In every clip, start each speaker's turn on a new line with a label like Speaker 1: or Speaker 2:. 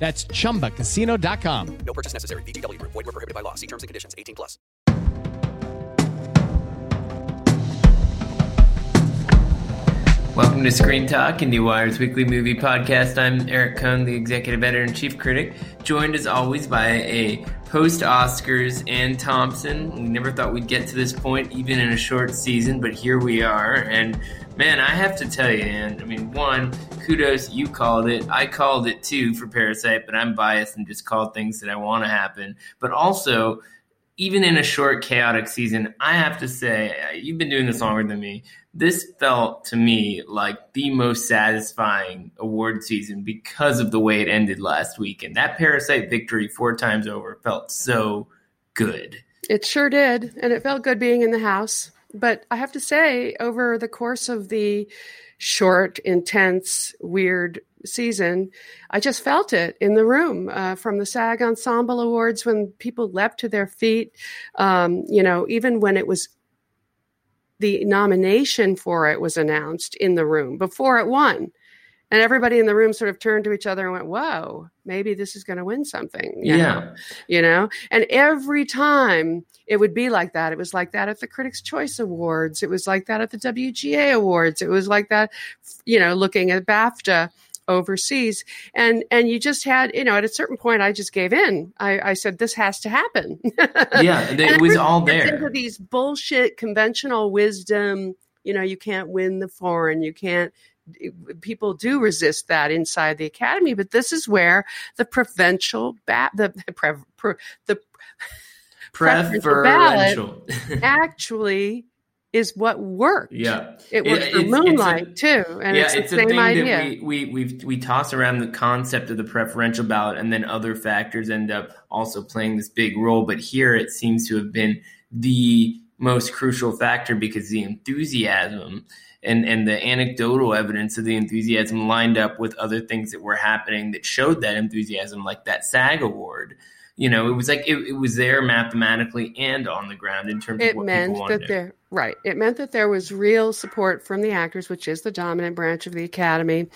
Speaker 1: That's chumbacasino.com.
Speaker 2: No purchase necessary. VGW Group. Void were prohibited by law. See terms and conditions. 18 plus.
Speaker 3: Welcome to Screen Talk, IndieWire's weekly movie podcast. I'm Eric Kohn, the executive editor and chief critic, joined as always by a post Oscars Anne Thompson. We never thought we'd get to this point, even in a short season, but here we are. And man, I have to tell you, Anne, I mean, one, kudos, you called it. I called it too for Parasite, but I'm biased and just called things that I want to happen. But also, even in a short, chaotic season, I have to say, you've been doing this longer than me. This felt to me like the most satisfying award season because of the way it ended last week. And that Parasite victory four times over felt so good.
Speaker 4: It sure did. And it felt good being in the house. But I have to say, over the course of the short, intense, weird season, I just felt it in the room uh, from the SAG Ensemble Awards when people leapt to their feet. Um, you know, even when it was the nomination for it was announced in the room before it won. And everybody in the room sort of turned to each other and went, Whoa, maybe this is going to win something. You
Speaker 3: yeah.
Speaker 4: Know? You know? And every time it would be like that. It was like that at the Critics' Choice Awards. It was like that at the WGA Awards. It was like that, you know, looking at BAFTA overseas and and you just had you know at a certain point i just gave in i, I said this has to happen
Speaker 3: yeah it was all there
Speaker 4: into these bullshit conventional wisdom you know you can't win the foreign you can't people do resist that inside the academy but this is where the provincial ba- the pre, pre, the preferential ballot actually is what worked.
Speaker 3: Yeah,
Speaker 4: it worked it, for Moonlight a, too, and yeah, it's the it's same idea.
Speaker 3: we we we we toss around the concept of the preferential ballot, and then other factors end up also playing this big role. But here, it seems to have been the most crucial factor because the enthusiasm and and the anecdotal evidence of the enthusiasm lined up with other things that were happening that showed that enthusiasm, like that SAG award you know, it was like it, it was there mathematically and on the ground in terms
Speaker 4: it
Speaker 3: of what
Speaker 4: meant
Speaker 3: people
Speaker 4: wanted. That there, right. It meant that there was real support from the actors, which is the dominant branch of the academy.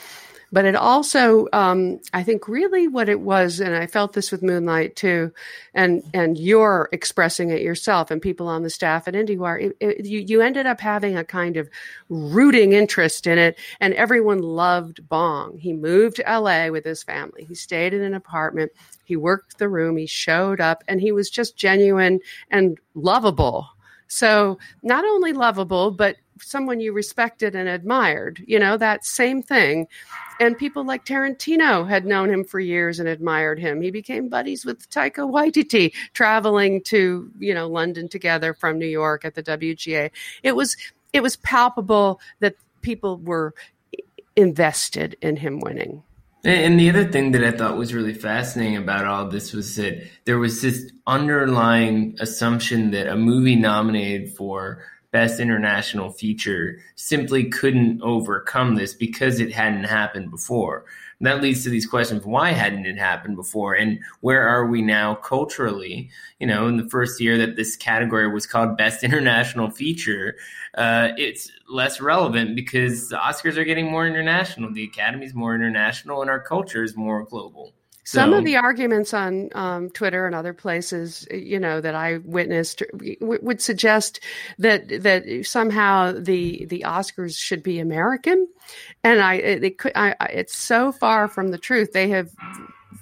Speaker 4: But it also, um, I think, really what it was, and I felt this with Moonlight too, and and you're expressing it yourself, and people on the staff at IndieWire, it, it, you you ended up having a kind of rooting interest in it, and everyone loved Bong. He moved to L.A. with his family. He stayed in an apartment. He worked the room, he showed up, and he was just genuine and lovable. So, not only lovable, but someone you respected and admired, you know, that same thing. And people like Tarantino had known him for years and admired him. He became buddies with Taika Waititi, traveling to, you know, London together from New York at the WGA. It was it was palpable that people were invested in him winning.
Speaker 3: And the other thing that I thought was really fascinating about all this was that there was this underlying assumption that a movie nominated for Best International Feature simply couldn't overcome this because it hadn't happened before. And that leads to these questions why hadn't it happened before? And where are we now culturally? You know, in the first year that this category was called Best International Feature, uh, it's less relevant because the Oscars are getting more international, the Academy's more international, and our culture is more global.
Speaker 4: So, Some of the arguments on um, Twitter and other places, you know, that I witnessed w- would suggest that that somehow the the Oscars should be American, and I it, it could I, it's so far from the truth. They have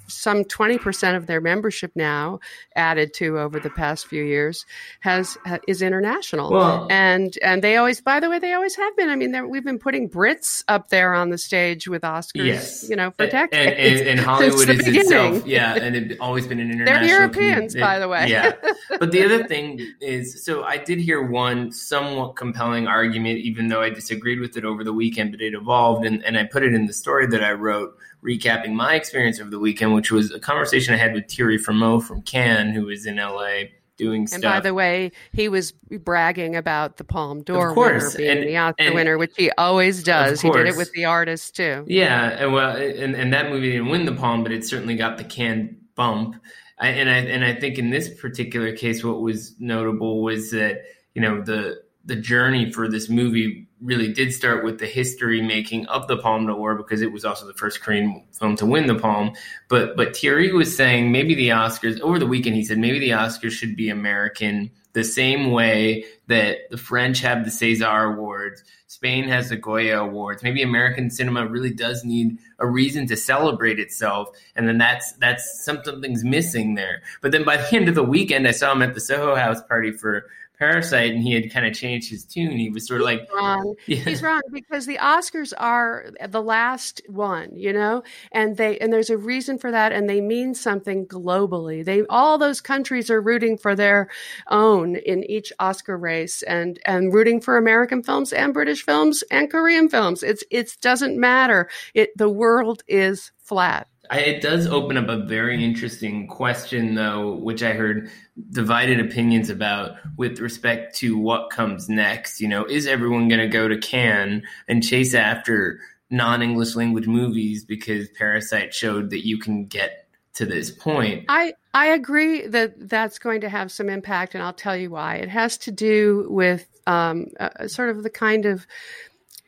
Speaker 4: some 20% of their membership now added to over the past few years has is international. And and they always by the way they always have been. I mean we've been putting brits up there on the stage with oscars yes. you know for decades.
Speaker 3: and, and, and hollywood is beginning. itself yeah and it's always been an international
Speaker 4: they're europeans by the way.
Speaker 3: yeah. But the other thing is so i did hear one somewhat compelling argument even though i disagreed with it over the weekend but it evolved and, and i put it in the story that i wrote recapping my experience over the weekend, which was a conversation I had with Thierry Frémaux from Cannes, who was in LA doing stuff.
Speaker 4: And by the way, he was bragging about the Palme d'Or
Speaker 3: Of course,
Speaker 4: winner being
Speaker 3: and-
Speaker 4: the Oscar
Speaker 3: and-
Speaker 4: winner, which he always does. He did it with the artist too.
Speaker 3: Yeah, and well, and, and that movie didn't win the Palm, but it certainly got the can bump. I, and I and I think in this particular case, what was notable was that you know the the journey for this movie really did start with the history making of the Palme d'Or because it was also the first Korean film to win the Palm. But but Thierry was saying maybe the Oscars over the weekend. He said maybe the Oscars should be American the same way that the French have the César Awards, Spain has the Goya Awards. Maybe American cinema really does need a reason to celebrate itself, and then that's that's something's missing there. But then by the end of the weekend, I saw him at the Soho House party for Parasite, and he had kind of changed his tune. He was sort of like,
Speaker 4: wrong.
Speaker 3: Yeah.
Speaker 4: He's wrong because the Oscars are the last one, you know, and they and there's a reason for that, and they mean something globally. They all those countries are rooting for their own in each Oscar race, and and rooting for American films and British films and Korean films. It's it doesn't matter. It the world is flat.
Speaker 3: I, it does open up a very interesting question, though, which I heard divided opinions about with respect to what comes next. You know, is everyone going to go to Cannes and chase after non English language movies because Parasite showed that you can get to this point?
Speaker 4: I I agree that that's going to have some impact, and I'll tell you why. It has to do with um, uh, sort of the kind of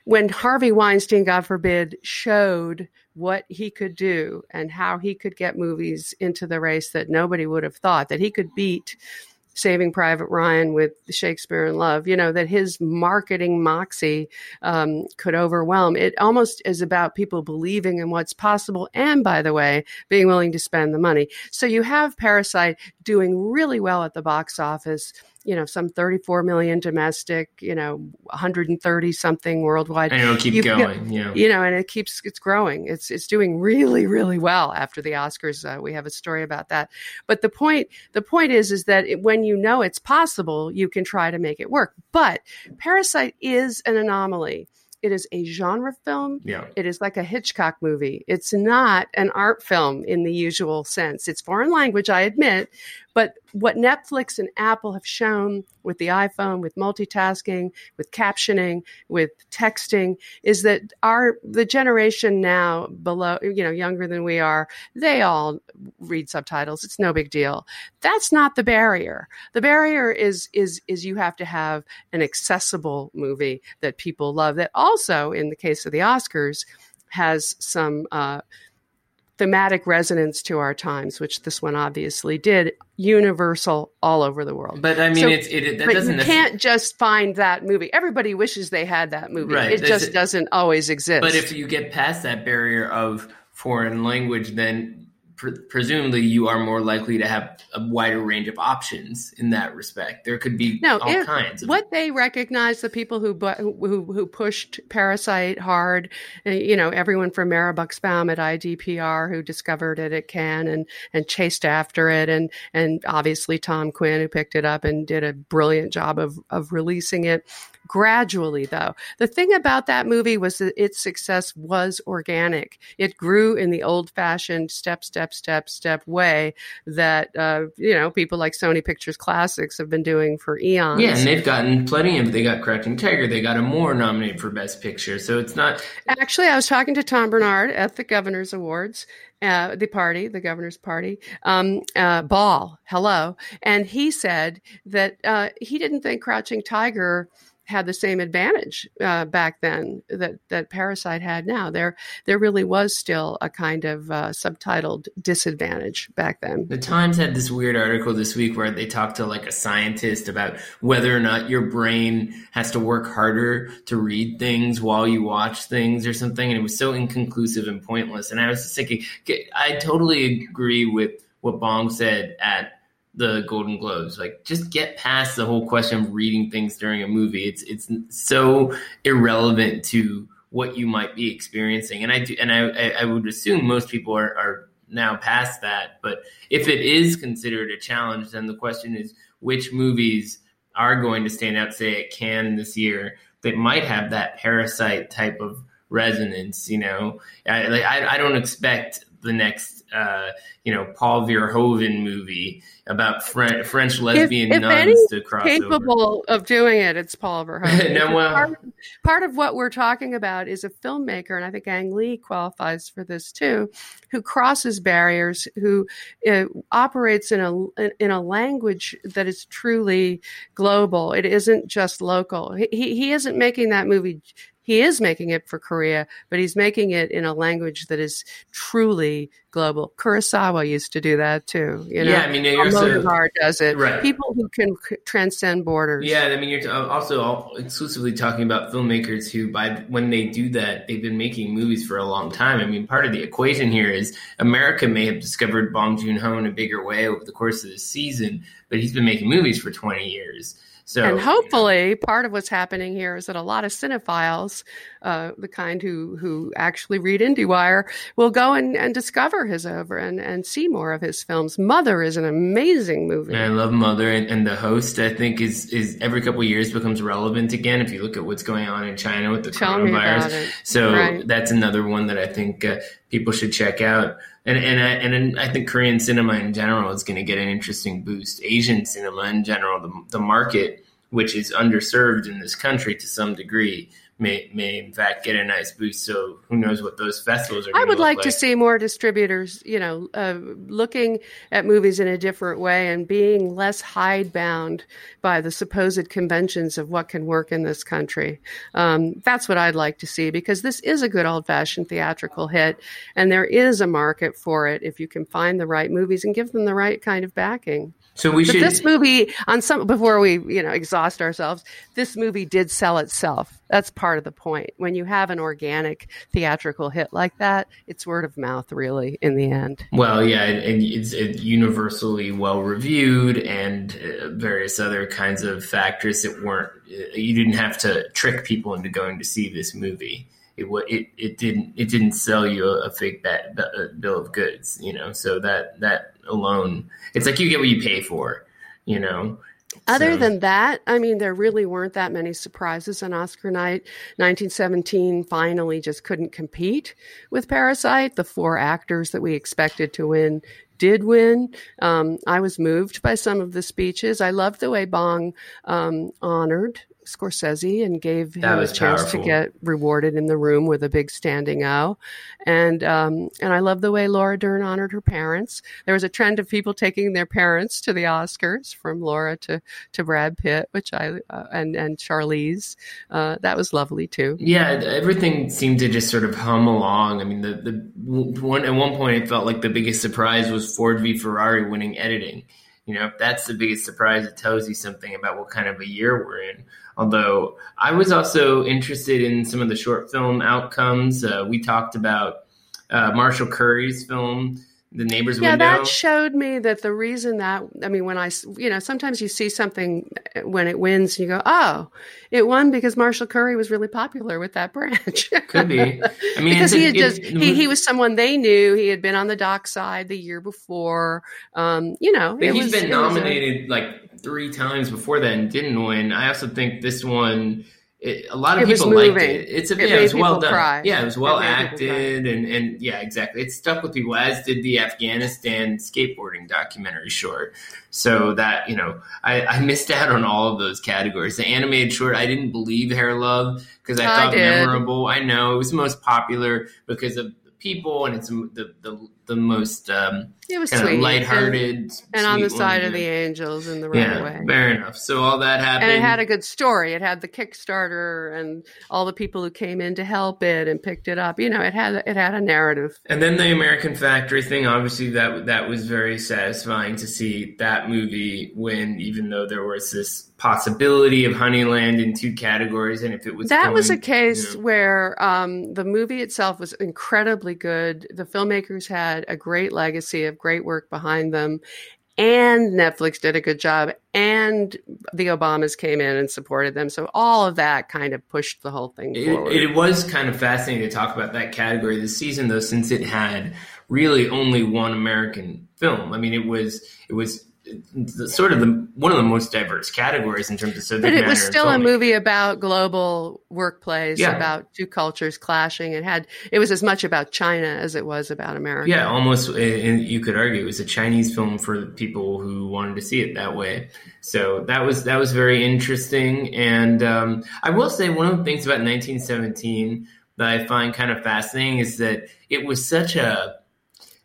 Speaker 4: when Harvey Weinstein, God forbid, showed what he could do and how he could get movies into the race that nobody would have thought that he could beat Saving Private Ryan with Shakespeare in Love, you know, that his marketing moxie um, could overwhelm. It almost is about people believing in what's possible and, by the way, being willing to spend the money. So you have Parasite doing really well at the box office, you know, some 34 million domestic, you know, 130 something worldwide.
Speaker 3: And it'll keep
Speaker 4: You-
Speaker 3: going. You know.
Speaker 4: You know, and it keeps it's growing. It's it's doing really really well after the Oscars. Uh, we have a story about that. But the point the point is is that it, when you know it's possible, you can try to make it work. But Parasite is an anomaly. It is a genre film.
Speaker 3: Yeah.
Speaker 4: It is like a Hitchcock movie. It's not an art film in the usual sense. It's foreign language, I admit, but what Netflix and Apple have shown with the iPhone, with multitasking, with captioning, with texting, is that our the generation now below, you know, younger than we are, they all read subtitles. It's no big deal. That's not the barrier. The barrier is is is you have to have an accessible movie that people love. That also, in the case of the Oscars, has some. Uh, thematic resonance to our times, which this one obviously did, universal all over the world.
Speaker 3: But I mean,
Speaker 4: So-
Speaker 3: it's it, that
Speaker 4: but
Speaker 3: doesn't
Speaker 4: you can't just find that movie. Everybody wishes they had that movie.
Speaker 3: Right.
Speaker 4: It
Speaker 3: That's
Speaker 4: just
Speaker 3: it.
Speaker 4: doesn't always exist.
Speaker 3: But if you get past that barrier of foreign language, then pre- presumably you are more likely to have a wider range of options in that respect. There could be
Speaker 4: No,
Speaker 3: all
Speaker 4: if-
Speaker 3: kinds. Of,
Speaker 4: what they recognize the people who who who pushed Parasite hard, uh, you know, everyone from Mara Buxbaum at IDPR who discovered it at Cannes and and chased after it, and and obviously Tom Quinn who picked it up and did a brilliant job of of releasing it. Gradually, though, the thing about that movie was that its success was organic. It grew in the old-fashioned step, step, step, step way that uh, you know people like Sony Pictures Classics have been doing for eons.
Speaker 3: yeah, and they've gotten plenty of. They got Crouching Tiger. They got Amour nominated for Best Picture. So it's not.
Speaker 4: Actually, I was talking to Tom Bernard at the Governor's Awards, uh, the party, the Governor's Party, um, uh, ball. Hello, and he said that uh, he didn't think Crouching Tiger had the same advantage uh, back then that that Parasite had now. There, there really was still a kind of uh, subtitled disadvantage back then.
Speaker 3: The Times had this weird article this week where they talked to like a scientist about whether or not your brain has to work harder to read things while you watch things or something, and it was so inconclusive and pointless. And I was just thinking, I totally agree with what Bong said at the Golden Globes. Like, just get past the whole question of reading things during a movie. It's it's so irrelevant to what you might be experiencing. And I do, and I I- would assume most people are are now past that. But if it is considered a challenge, then the question is which movies are going to stand out, say at Cannes this year, that might have that parasite type of resonance. You know, I, like, I, I don't expect the next, uh, you know, Paul Verhoeven movie about French, French lesbian
Speaker 4: if, if
Speaker 3: nuns to cross
Speaker 4: capable
Speaker 3: over.
Speaker 4: of doing it, it's Paul Verhoeven.
Speaker 3: no, well,
Speaker 4: part, part, of what we're talking about is a filmmaker, and I think Ang Lee qualifies for this too, who crosses barriers, who uh, operates in a in a language that is truly global. It isn't just local. He he isn't making that movie he is making it for Korea, but he's making it in a language that is truly global. Kurosawa used to do that too. You know?
Speaker 3: Yeah, I mean, you're
Speaker 4: does it.
Speaker 3: Right.
Speaker 4: People who can transcend borders.
Speaker 3: Yeah, I mean, you're uh, also exclusively talking about filmmakers who, by when they do that, they've been making movies for a long time. I mean, part of the equation here is America may have discovered Bong Joon Ho in a bigger way over the course of this season, but he's been making movies for 20 years. So,
Speaker 4: and hopefully, part of what's happening here is that a lot of cinephiles, uh, the kind who who actually read IndieWire, will go and, and discover his over and, and see more of his films. Mother is an amazing movie.
Speaker 3: I love Mother, and, and, the host I think is is every couple years becomes relevant again. If you look at what's going on in China with the
Speaker 4: Tell
Speaker 3: coronavirus, so
Speaker 4: right.
Speaker 3: that's another one that I think uh, people should check out and and I, and I think Korean cinema in general is going to get an interesting boost. Asian cinema in general, the the market, which is underserved in this country to some degree, may may in fact get a nice boost. So who knows what those festivals are.
Speaker 4: I would like,
Speaker 3: like,
Speaker 4: to see more distributors, you know, uh, looking at movies in a different way and being less hidebound by the supposed conventions of what can work in this country. Um, that's what I'd like to see because this is a good old fashioned theatrical hit, and there is a market for it if you can find the right movies and give them the right kind of backing.
Speaker 3: So we
Speaker 4: but
Speaker 3: should.
Speaker 4: This movie, on some before we you know exhaust ourselves, this movie did sell itself. That's part of the point. When you have an organic theatrical hit like that, it's word of mouth, really, in the end.
Speaker 3: Well, yeah, and it's universally well reviewed, and uh, various other kinds of factors that weren't. Uh, you didn't have to trick people into going to see this movie. It, it, it didn't it didn't sell you a, a fake bat, bill of goods, you know. So that that alone, it's like you get what you pay for, you know.
Speaker 4: Other
Speaker 3: So-
Speaker 4: than that, I mean, there really weren't that many surprises on Oscar night. 1917 finally just couldn't compete with Parasite. The four actors that we expected to win did win. Um, I was moved by some of the speeches. I loved the way Bong um, honored Scorsese and gave him a chance
Speaker 3: powerful.
Speaker 4: to get rewarded in the room with a big standing O. And um, and I love the way Laura Dern honored her parents. There was a trend of people taking their parents to the Oscars, from Laura to to Brad Pitt, which I uh, and and Charlize. Uh, that was lovely too.
Speaker 3: Yeah, everything seemed to just sort of hum along. I mean, the the one at one point it felt like the biggest surprise was Ford v Ferrari winning editing. You know, if that's the biggest surprise, it tells you something about what kind of a year we're in. Although I was also interested in some of the short film outcomes. Uh, we talked about uh, Marshall Curry's film, The Neighbor's
Speaker 4: Yeah,
Speaker 3: Window.
Speaker 4: that showed me that the reason that I mean, when I you know sometimes you see something when it wins, you go, oh, it won because Marshall Curry was really popular with that branch.
Speaker 3: Could be. I mean,
Speaker 4: because he had just he, he was someone they knew. He had been on the doc side the year before. Um, you know,
Speaker 3: But
Speaker 4: it
Speaker 3: he's
Speaker 4: was-
Speaker 3: been
Speaker 4: it was a-
Speaker 3: nominated like three times before that and didn't win. I also think this one, it, a lot of
Speaker 4: It
Speaker 3: people liked it. It's a,
Speaker 4: It
Speaker 3: yeah, it was well done.
Speaker 4: cry.
Speaker 3: Yeah, it was well
Speaker 4: cry.
Speaker 3: acted and and yeah, exactly. It stuck with people as did the Afghanistan skateboarding documentary short. So that you know, I, I missed out on all of those categories. The animated short, I didn't believe Hair Love because I
Speaker 4: I
Speaker 3: thought
Speaker 4: did.
Speaker 3: memorable. I know it was the most popular because of the people and it's the the the most um,
Speaker 4: It was
Speaker 3: kind
Speaker 4: sweet
Speaker 3: of
Speaker 4: and-
Speaker 3: lighthearted
Speaker 4: and, on the side of the angels in the right
Speaker 3: Yeah,
Speaker 4: way.
Speaker 3: fair enough. So all that happened.
Speaker 4: And it had a good story. It had the Kickstarter and all the people who came in to help it and picked it up. You know, it had it had a narrative.
Speaker 3: and then the American Factory thing. Obviously, that that was very satisfying to see that movie win, even though there was this possibility of Honeyland in two categories, and if it was
Speaker 4: that was a case
Speaker 3: you know,
Speaker 4: where um, the movie itself was incredibly good. The filmmakers had a great legacy of great work behind them, and Netflix did a good job, and the Obamas came in and supported them. So all of that kind of pushed the whole thing forward.
Speaker 3: It, it was kind of fascinating to talk about that category this season, though, since it had really only one American film. I mean, it was it was sort of the one of the most diverse categories in terms of subject
Speaker 4: But it was still a movie about global workplace,
Speaker 3: Yeah.
Speaker 4: about two cultures clashing. It had it was as much about China as it was about America.
Speaker 3: Yeah, almost. And you could argue it was a Chinese film for people who wanted to see it that way. So that was that was very interesting. And um, I will say one of the things about 1917 that I find kind of fascinating is that it was such a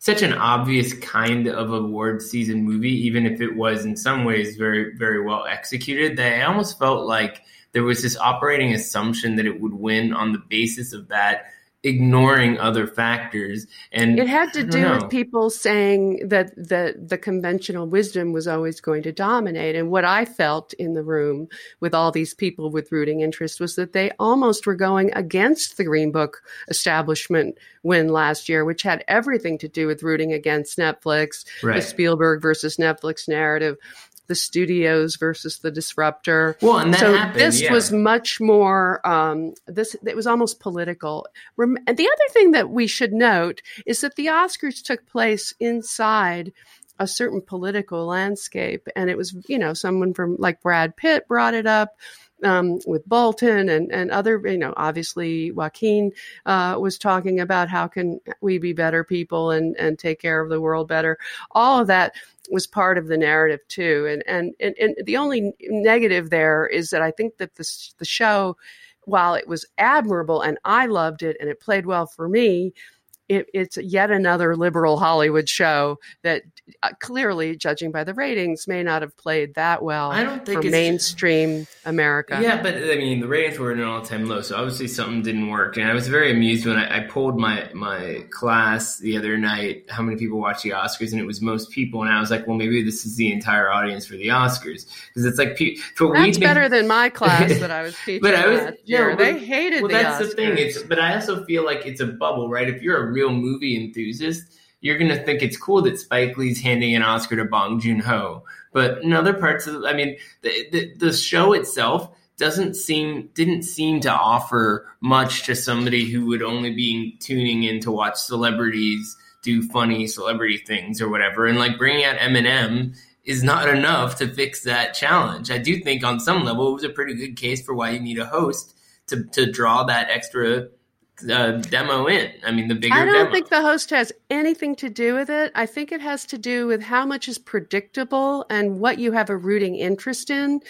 Speaker 3: such an obvious kind of award season movie, even if it was in some ways very very well executed. That I almost felt like there was this operating assumption that it would win on the basis of that ignoring other factors and
Speaker 4: It had to
Speaker 3: know.
Speaker 4: with people saying that the the conventional wisdom was always going to dominate. And what I felt in the room with all these people with rooting interest was that they almost were going against the Green Book establishment win last year, which had everything to do with rooting against Netflix, the Spielberg versus Netflix narrative, the studios versus the disruptor.
Speaker 3: Well, and that
Speaker 4: so
Speaker 3: happened,
Speaker 4: this
Speaker 3: yeah.
Speaker 4: was much more um, this it was almost political Rem- and the other thing that we should note is that the oscars took place inside a certain political landscape and it was you know someone from like brad pitt brought it up um, with Bolton and, and other, you know, obviously Joaquin uh, was talking about how can we be better people and, and take care of the world better. All of that was part of the narrative too. And, and, and, and the only negative there is that I think that the, the show, while it was admirable and I loved it and it played well for me, it, it's yet another liberal Hollywood show that Uh, clearly, judging by the ratings, may not have played that well
Speaker 3: I don't think
Speaker 4: for mainstream America.
Speaker 3: Yeah, but I mean, the ratings were at an all-time low, so obviously something didn't work. And I was very amused when I, I polled my my class the other night how many people watch the Oscars, and it was most people. And I was like, well, maybe this is the entire audience for the Oscars because it's like pe-
Speaker 4: That's
Speaker 3: we
Speaker 4: better than my class that I was teaching
Speaker 3: But I was
Speaker 4: year. they hated
Speaker 3: well,
Speaker 4: the
Speaker 3: that's
Speaker 4: Oscars.
Speaker 3: the thing. It's but I also feel like it's a bubble, right? If you're a real movie enthusiast, you're gonna think it's cool that Spike Lee's handing an Oscar to Bong Joon Ho. But in other parts of, I mean, the, the the show itself doesn't seem didn't seem to offer much to somebody who would only be tuning in to watch celebrities do funny celebrity things or whatever. And like bringing out Eminem is not enough to fix that challenge. I do think on some level it was a pretty good case for why you need a host to to draw that extra uh, demo in. I mean, the bigger
Speaker 4: I don't
Speaker 3: demo.
Speaker 4: think the host has anything to do with it. I think it has to do with how much is predictable and what you have a rooting interest in.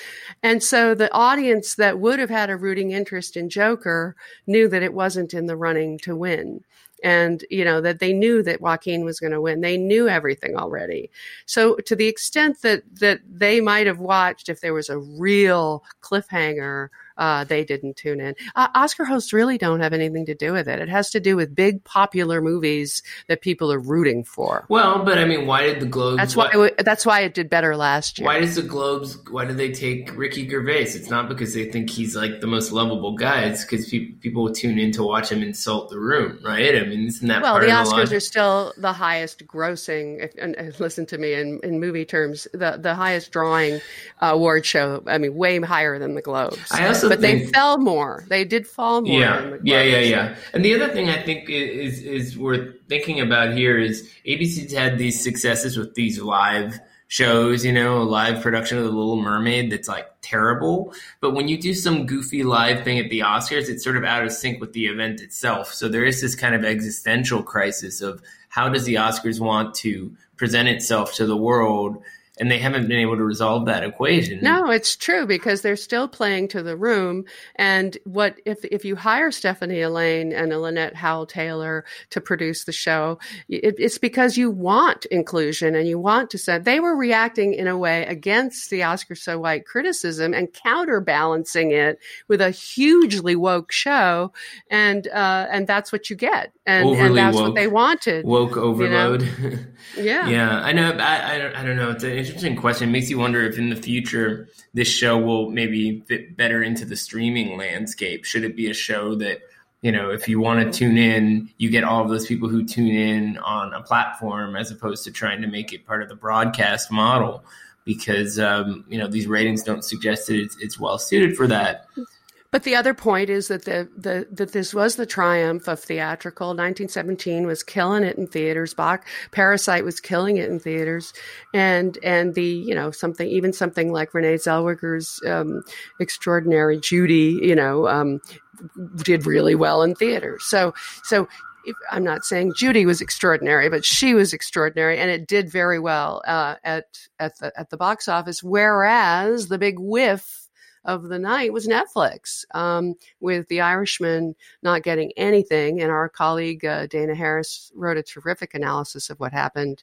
Speaker 4: And so the audience that would have had a rooting interest in Joker knew that it wasn't in the running to win. And, you know, that they knew that Joaquin was going to win. They knew everything already. So to the extent that, that they might have watched if there was a real cliffhanger uh, they didn't tune in. Uh, Oscar hosts really don't have anything to do with it. It has to do with big popular movies that people are rooting for.
Speaker 3: well, but I mean, why did the Globes?
Speaker 4: That's why.
Speaker 3: why,
Speaker 4: it, that's why it did better last year.
Speaker 3: why does the Globes? Why do they take Ricky Gervais? It's not because they think he's like the most lovable guy. It's because pe- people tune in to watch him insult the room, right? I mean, isn't that
Speaker 4: well, the
Speaker 3: the
Speaker 4: Oscars
Speaker 3: logic?
Speaker 4: are still the highest grossing. If, and, and listen to me in, in movie terms, the the highest drawing uh, award show. I mean, way higher than the Globes.
Speaker 3: I also
Speaker 4: but they fell more. They did fall more.
Speaker 3: yeah, yeah, yeah, yeah. And the other thing I think is is worth thinking about here is ABC's had these successes with these live shows, you know, a live production of The Little Mermaid that's like terrible. But when you do some goofy live thing at the Oscars, it's sort of out of sync with the event itself. So there is this kind of existential crisis of how does the Oscars want to present itself to the world? And they haven't been able to resolve that equation.
Speaker 4: No, it's true because they're still playing to the room. And what if if you hire Stephanie Allain and Lynette Howell Taylor to produce the show, it, it's because you want inclusion and you want to say they were reacting in a way against the Oscar so white criticism and counterbalancing it with a hugely woke show, and uh, and that's what you get, and and that's
Speaker 3: woke.
Speaker 4: what they wanted.
Speaker 3: Woke overload.
Speaker 4: Yeah.
Speaker 3: Yeah, I know. I, I, don't, I don't know. It's an interesting question. It makes you wonder if in the future this show will maybe fit better into the streaming landscape. Should it be a show that, you know, if you want to tune in, you get all of those people who tune in on a platform as opposed to trying to make it part of the broadcast model because, um, you know, these ratings don't suggest that it's, it's well suited for that.
Speaker 4: But the other point is that the, the that this was the triumph of theatrical. 1917 was killing it in theaters. Bach Parasite was killing it in theaters, and and the you know something even something like Renee Zellweger's um, extraordinary Judy, you know, um, did really well in theaters. So so I'm not saying Judy was extraordinary, but she was extraordinary, and it did very well uh, at at the at the box office. Whereas the big whiff of the night was Netflix, um, with The Irishman not getting anything. And our colleague uh, Dana Harris wrote a terrific analysis of what happened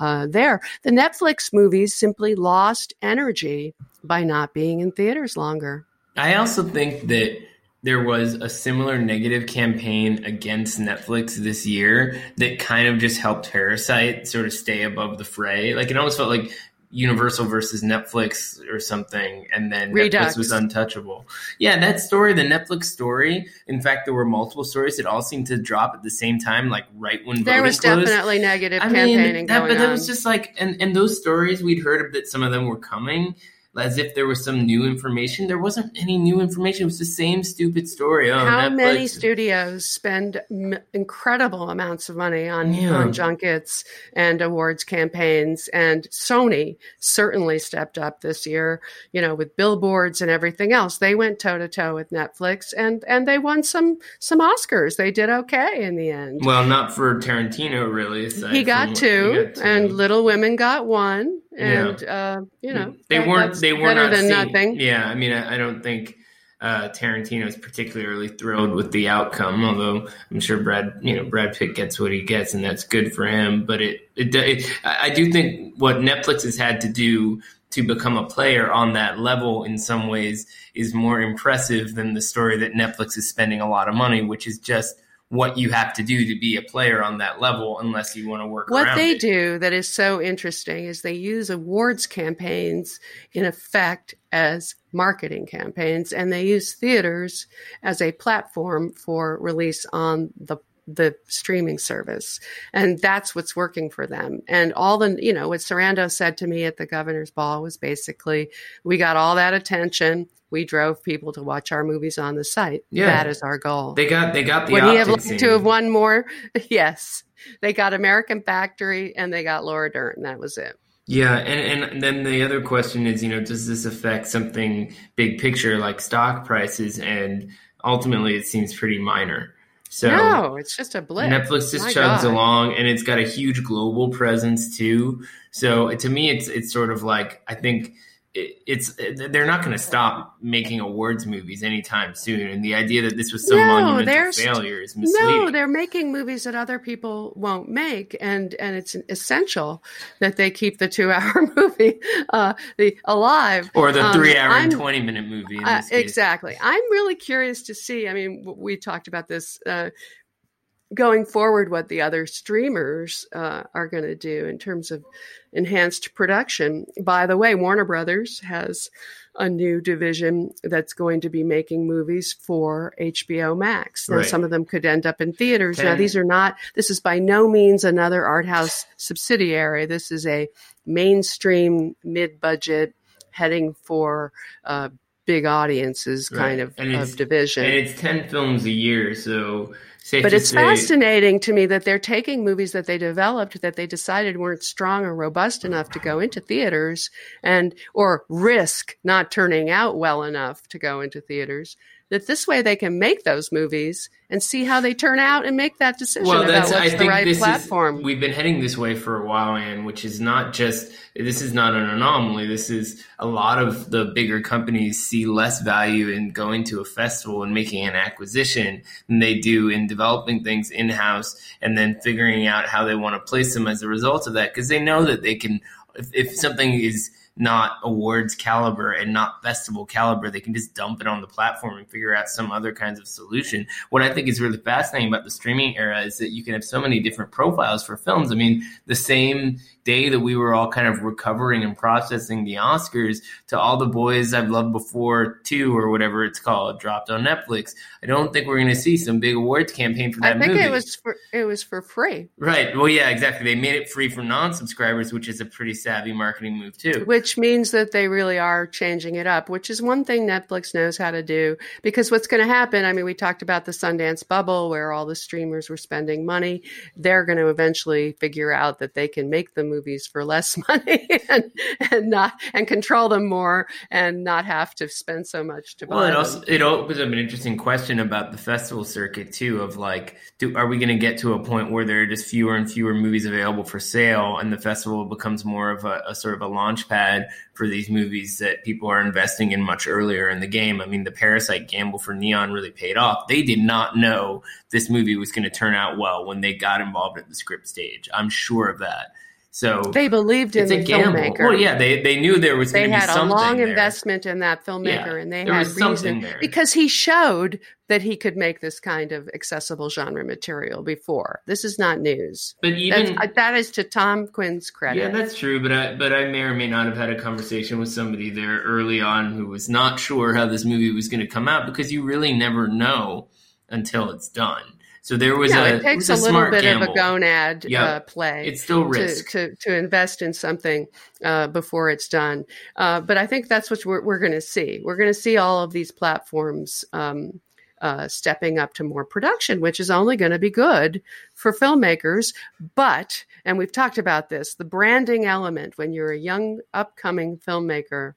Speaker 4: uh, there. The Netflix movies simply lost energy by not being in theaters longer.
Speaker 3: I also think that there was a similar negative campaign against Netflix this year that kind of just helped Parasite sort of stay above the fray. Like it almost felt like Universal versus Netflix or something, and then
Speaker 4: Redux.
Speaker 3: Netflix was untouchable. Yeah, that story, the Netflix story. In fact, there were multiple stories that all seemed to drop at the same time, like right when
Speaker 4: there was
Speaker 3: closed.
Speaker 4: definitely negative
Speaker 3: I
Speaker 4: campaigning
Speaker 3: mean, that, but that was just like, and and those stories we'd heard that some of them were coming, as if there was some new information. There wasn't any new information. It was the same stupid story. Oh,
Speaker 4: How
Speaker 3: Netflix.
Speaker 4: many studios spend m- incredible amounts of money on,
Speaker 3: Yeah.
Speaker 4: on junkets and awards campaigns? And Sony certainly stepped up this year, you know, with billboards and everything else. They went toe to toe with Netflix and, and they won some, some Oscars. They did okay in the end.
Speaker 3: Well, not for Tarantino, really.
Speaker 4: he got two,
Speaker 3: he got two.
Speaker 4: and Little Women got one. And, uh, you know,
Speaker 3: they weren't. They were not
Speaker 4: than
Speaker 3: seeing-
Speaker 4: nothing.
Speaker 3: Yeah, I mean, I, I don't think uh, Tarantino is particularly thrilled with the outcome. Although I'm sure Brad, you know, Brad Pitt gets what he gets, and that's good for him. But it, it, it I do think what Netflix has had to do to become a player on that level in some ways is more impressive than the story that Netflix is spending a lot of money, which is just what you have to do to be a player on that level unless you want to work
Speaker 4: What they
Speaker 3: it.
Speaker 4: do that is so interesting is they use awards campaigns in effect as marketing campaigns, and they use theaters as a platform for release on the the streaming service and that's what's working for them and all the you know what Sarandos said to me at the governor's ball was basically we got all that attention we drove people to watch our movies on the site
Speaker 3: Yeah.
Speaker 4: that is our goal
Speaker 3: They got they got the
Speaker 4: would he have liked to have won more? Yes. They got American Factory and they got Laura Dern. and That was it.
Speaker 3: Yeah, and, and then the other question is, you know, does this affect something big picture like stock prices? And ultimately, it seems pretty minor. So
Speaker 4: no, it's just a blip.
Speaker 3: Netflix just
Speaker 4: My
Speaker 3: chugs
Speaker 4: God.
Speaker 3: along, and it's got a huge global presence too. So to me, it's it's sort of like I think it, it's they're not going to stop making awards movies anytime soon. And the idea that this was some
Speaker 4: No,
Speaker 3: monumental failure is misleading.
Speaker 4: No, they're making movies that other people won't make, and and it's essential that they keep the two-hour movie uh, the alive
Speaker 3: or the
Speaker 4: Um,
Speaker 3: three hour and
Speaker 4: I'm-
Speaker 3: twenty minute movie.
Speaker 4: Uh, exactly. I'm really curious to see. I mean, we talked about this uh, going forward, what the other streamers uh, are going to do in terms of enhanced production. By the way, Warner Brothers has a new division that's going to be making movies for HBO Max. Now,
Speaker 3: Right.
Speaker 4: some of them could end up in theaters. now, these are not, this is by no means another art house subsidiary. This is a mainstream, mid budget, heading for uh, big audiences kind
Speaker 3: Right.
Speaker 4: of, of division.
Speaker 3: And it's ten films a year, so safe
Speaker 4: But it's
Speaker 3: say,
Speaker 4: fascinating to me that they're taking movies that they developed that they decided weren't strong or robust enough to go into theaters and or risk not turning out well enough to go into theaters. That this way they can make those movies and see how they turn out and make that decision
Speaker 3: Well,
Speaker 4: about what's
Speaker 3: I
Speaker 4: the
Speaker 3: think
Speaker 4: right platform.
Speaker 3: is we've been heading this way for a while, and which is not just this is not an anomaly. This is a lot of the bigger companies see less value in going to a festival and making an acquisition than they do in developing things in house and then figuring out how they want to place them as a result of that because they know that they can if, if something is not awards caliber and not festival caliber, they can just dump it on the platform and figure out some other kinds of solution. What I think is really fascinating about the streaming era is that you can have so many different profiles for films. I mean, the same day that we were all kind of recovering and processing the Oscars to all the boys I've loved before two or whatever it's called dropped on Netflix. I don't think we're going to see some big awards campaign for that
Speaker 4: I think
Speaker 3: movie.
Speaker 4: it was for, it was for free,
Speaker 3: right. Well, yeah, exactly. They made it free for non-subscribers, which is a pretty savvy marketing move too.
Speaker 4: which which means that they really are changing it up, which is one thing Netflix knows how to do. Because what's going to happen, I mean, we talked about the Sundance bubble where all the streamers were spending money. They're going to eventually figure out that they can make the movies for less money and, and not and control them more and not have to spend so much to
Speaker 3: Well,
Speaker 4: buy
Speaker 3: it also it opens up an interesting question about the festival circuit too. Of like, do are we going to get to a point where there are just fewer and fewer movies available for sale, and the festival becomes more of a, a sort of a launch pad for these movies that people are investing in much earlier in the game? I mean, the Parasite gamble for Neon really paid off. They did not know this movie was going to turn out well when they got involved at the script stage. I'm sure of that. So
Speaker 4: They believed in the filmmaker.
Speaker 3: Well, yeah, they they knew there was
Speaker 4: they
Speaker 3: going to be
Speaker 4: had a long
Speaker 3: there.
Speaker 4: investment in that filmmaker
Speaker 3: Yeah,
Speaker 4: and they had reason
Speaker 3: there.
Speaker 4: because he showed that he could make this kind of accessible genre material before this is not news
Speaker 3: But
Speaker 4: That's,
Speaker 3: even
Speaker 4: uh, that is to tom quinn's credit
Speaker 3: Yeah, that's true, but I but I may or may not have had a conversation with somebody there early on who was not sure how this movie was going to come out because you really never know until it's done. So there was
Speaker 4: no,
Speaker 3: a
Speaker 4: it takes
Speaker 3: it
Speaker 4: a
Speaker 3: was
Speaker 4: little bit
Speaker 3: gamble.
Speaker 4: of a gonad
Speaker 3: Yep.
Speaker 4: uh, play
Speaker 3: It's still
Speaker 4: to,
Speaker 3: risk.
Speaker 4: to to invest in something uh, before it's done. Uh, but I think that's what we're, we're going to see. We're going to see all of these platforms um, uh, stepping up to more production, which is only going to be good for filmmakers. But, and we've talked about this, the branding element when you're a young upcoming filmmaker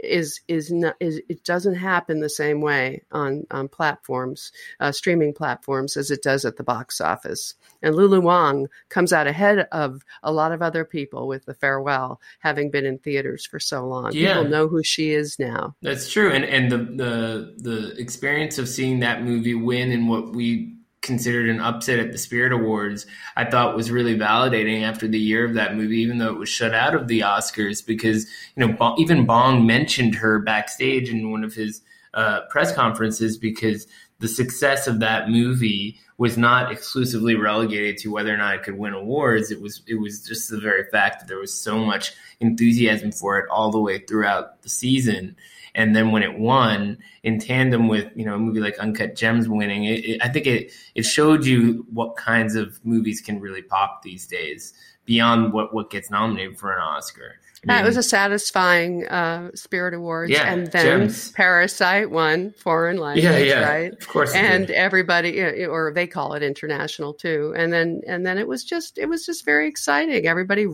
Speaker 4: is is not is it doesn't happen the same way on on platforms uh, streaming platforms as it does at the box office. And lulu wang comes out ahead of a lot of other people with the farewell having been in theaters for so long.
Speaker 3: Yeah.
Speaker 4: people know who she is now.
Speaker 3: That's true, and and the the the experience of seeing that movie win and what we considered an upset at the Spirit Awards, I thought was really validating after the year of that movie, even though it was shut out of the Oscars, because you know even Bong mentioned her backstage in one of his uh, press conferences because the success of that movie was not exclusively relegated to whether or not it could win awards. It was it was just the very fact that there was so much enthusiasm for it all the way throughout the season. And then when it won, in tandem with you know a movie like Uncut Gems winning, it, it, I think it it showed you what kinds of movies can really pop these days beyond what what gets nominated for an Oscar.
Speaker 4: That was a satisfying uh, spirit awards.
Speaker 3: Yeah,
Speaker 4: and then
Speaker 3: gems.
Speaker 4: parasite won foreign language
Speaker 3: yeah, yeah,
Speaker 4: right?
Speaker 3: Of course.
Speaker 4: and everybody or they call it international too. And then and then it was just it was just very exciting. Everybody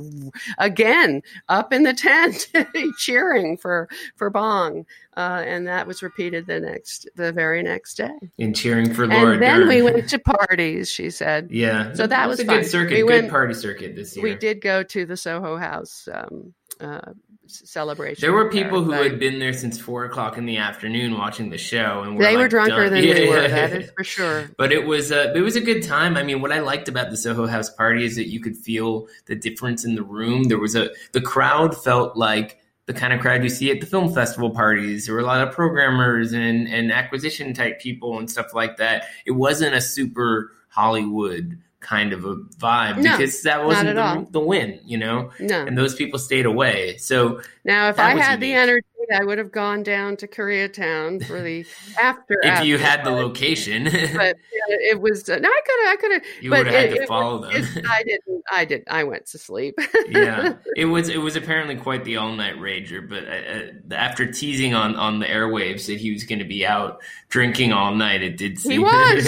Speaker 4: again up in the tent cheering for for bong. Uh, and that was repeated the next the very next day.
Speaker 3: And cheering for Laura
Speaker 4: and then we went to parties she said.
Speaker 3: Yeah,
Speaker 4: So that was
Speaker 3: a
Speaker 4: fun.
Speaker 3: good circuit,
Speaker 4: We
Speaker 3: good
Speaker 4: went-
Speaker 3: party circuit this year.
Speaker 4: we did go to the soho house um, uh, celebration
Speaker 3: There were
Speaker 4: there,
Speaker 3: people who had been there since four o'clock in the afternoon watching the show, and
Speaker 4: they were
Speaker 3: like,
Speaker 4: drunker
Speaker 3: done.
Speaker 4: than
Speaker 3: Yeah,
Speaker 4: we were
Speaker 3: yeah.
Speaker 4: that is for sure
Speaker 3: But it was a it was a good time. I mean, what I liked about the Soho House party is that you could feel the difference in the room. There was a the crowd felt like the kind of crowd you see at the film festival parties. There were a lot of programmers and and acquisition type people and stuff like that. It wasn't a super Hollywood kind of a vibe
Speaker 4: No,
Speaker 3: because that wasn't the, the win, you know.
Speaker 4: no
Speaker 3: And those people stayed away. So
Speaker 4: Now, if I had the energy, I would have gone down to Koreatown for the after.
Speaker 3: if you
Speaker 4: after
Speaker 3: had the location,
Speaker 4: but uh, it was uh, no, I could have, I could have.
Speaker 3: you would have had
Speaker 4: it-
Speaker 3: to
Speaker 4: it
Speaker 3: follow
Speaker 4: was-
Speaker 3: them.
Speaker 4: I didn't. I did. I went to sleep.
Speaker 3: yeah, it was it was apparently quite the all night rager. But uh, after teasing on on the airwaves that he was going to be out drinking all night, it did seem
Speaker 4: was.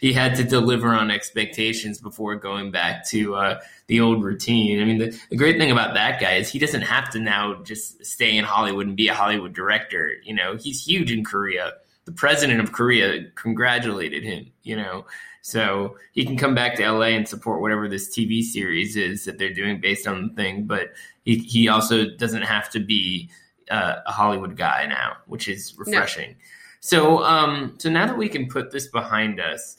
Speaker 3: he had to deliver on expectations before going back to uh, the old routine. I mean, the, the great thing about that guy is he doesn't have to now just stay in Hollywood and be a Hollywood director. You know, he's huge in Korea. The president of Korea congratulated him. You know. So he can come back to LA and support whatever this TV series is that they're doing based on the thing. But he, he also doesn't have to be uh, a Hollywood guy now, which is refreshing. So um, so now that we can put this behind us,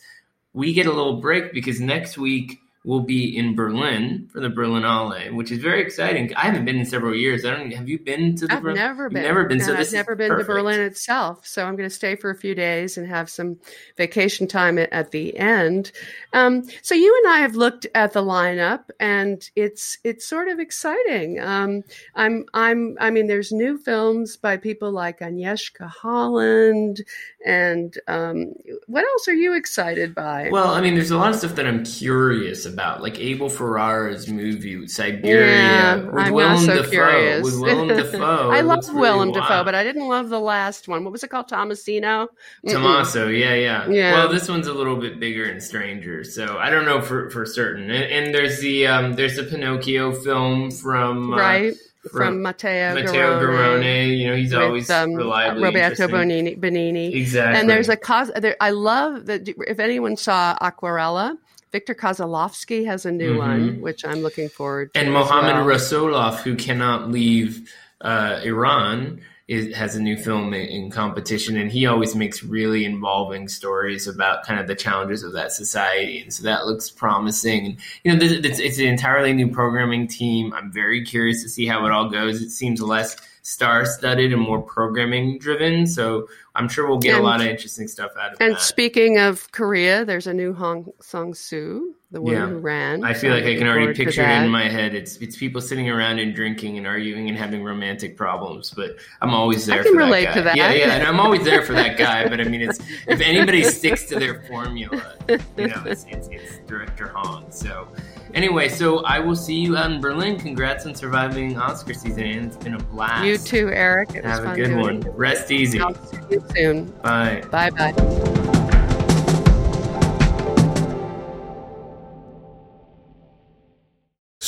Speaker 3: we get a little break because next week we'll be in Berlin for the Berlinale, which is very exciting. I haven't been in several years. I don't. Have you been to the?
Speaker 4: I've
Speaker 3: Berlin?
Speaker 4: never
Speaker 3: You've
Speaker 4: been.
Speaker 3: Never been. So
Speaker 4: I've never been
Speaker 3: perfect.
Speaker 4: to Berlin itself. So I'm going to stay for a few days and have some vacation time at, at the end. Um, so you and I have looked at the lineup, and it's it's sort of exciting. Um, I'm I'm I mean, there's new films by people like Agnieszka Holland, and um, what else are you excited by?
Speaker 3: Well, I mean, there's a lot of stuff that I'm curious about. About, like Abel Ferrara's movie Siberia
Speaker 4: Yeah,
Speaker 3: with
Speaker 4: I'm
Speaker 3: Willem
Speaker 4: so
Speaker 3: Dafoe.
Speaker 4: curious.
Speaker 3: With Willem Dafoe,
Speaker 4: I love
Speaker 3: really
Speaker 4: Willem Dafoe, but I didn't love the last one. What was it called? Tomasino. Mm-mm.
Speaker 3: Tommaso, yeah, yeah,
Speaker 4: Yeah.
Speaker 3: Well, this one's a little bit bigger and stranger, so I don't know for for certain. And, and there's the um, there's the Pinocchio film from uh,
Speaker 4: right
Speaker 3: from
Speaker 4: from Matteo,
Speaker 3: Matteo Garrone. You know, he's
Speaker 4: with,
Speaker 3: always
Speaker 4: um,
Speaker 3: reliably
Speaker 4: Roberto. Bonini, Benigni.
Speaker 3: Exactly.
Speaker 4: And there's a cos. There, I love that. If anyone saw Aquarela, Victor Kossakovsky has a new
Speaker 3: Mhm.
Speaker 4: one, which I'm looking forward to.
Speaker 3: and Mohammad
Speaker 4: well.
Speaker 3: Rasoulof, who cannot leave uh, Iran, is, has a new film in, in competition, and he always makes really involving stories about kind of the challenges of that society, and so that looks promising. And you know, this, it's, it's an entirely new programming team. I'm very curious to see how it all goes. It seems less star-studded and more programming-driven, so I'm sure we'll get
Speaker 4: And-
Speaker 3: a lot of interesting stuff out of it.
Speaker 4: And
Speaker 3: that.
Speaker 4: speaking of Korea, there's a new Hong Sang Soo, the one
Speaker 3: Yeah.
Speaker 4: who ran.
Speaker 3: I feel like
Speaker 4: I'm
Speaker 3: can already picture it in my head. It's it's people sitting around and drinking and arguing and having romantic problems, but I'm always there.
Speaker 4: I can
Speaker 3: for
Speaker 4: relate
Speaker 3: that
Speaker 4: to that.
Speaker 3: Yeah, yeah, and I'm always there for that guy. But I mean, it's if anybody sticks to their formula, you know, it's it's, it's Director Hong. So anyway, so I will see you out in Berlin. Congrats on surviving Oscar season, it's been a blast.
Speaker 4: You too, Eric. It was
Speaker 3: Have a good one.
Speaker 4: it.
Speaker 3: Rest easy.
Speaker 4: I'll see you soon.
Speaker 3: Bye.
Speaker 4: Bye bye.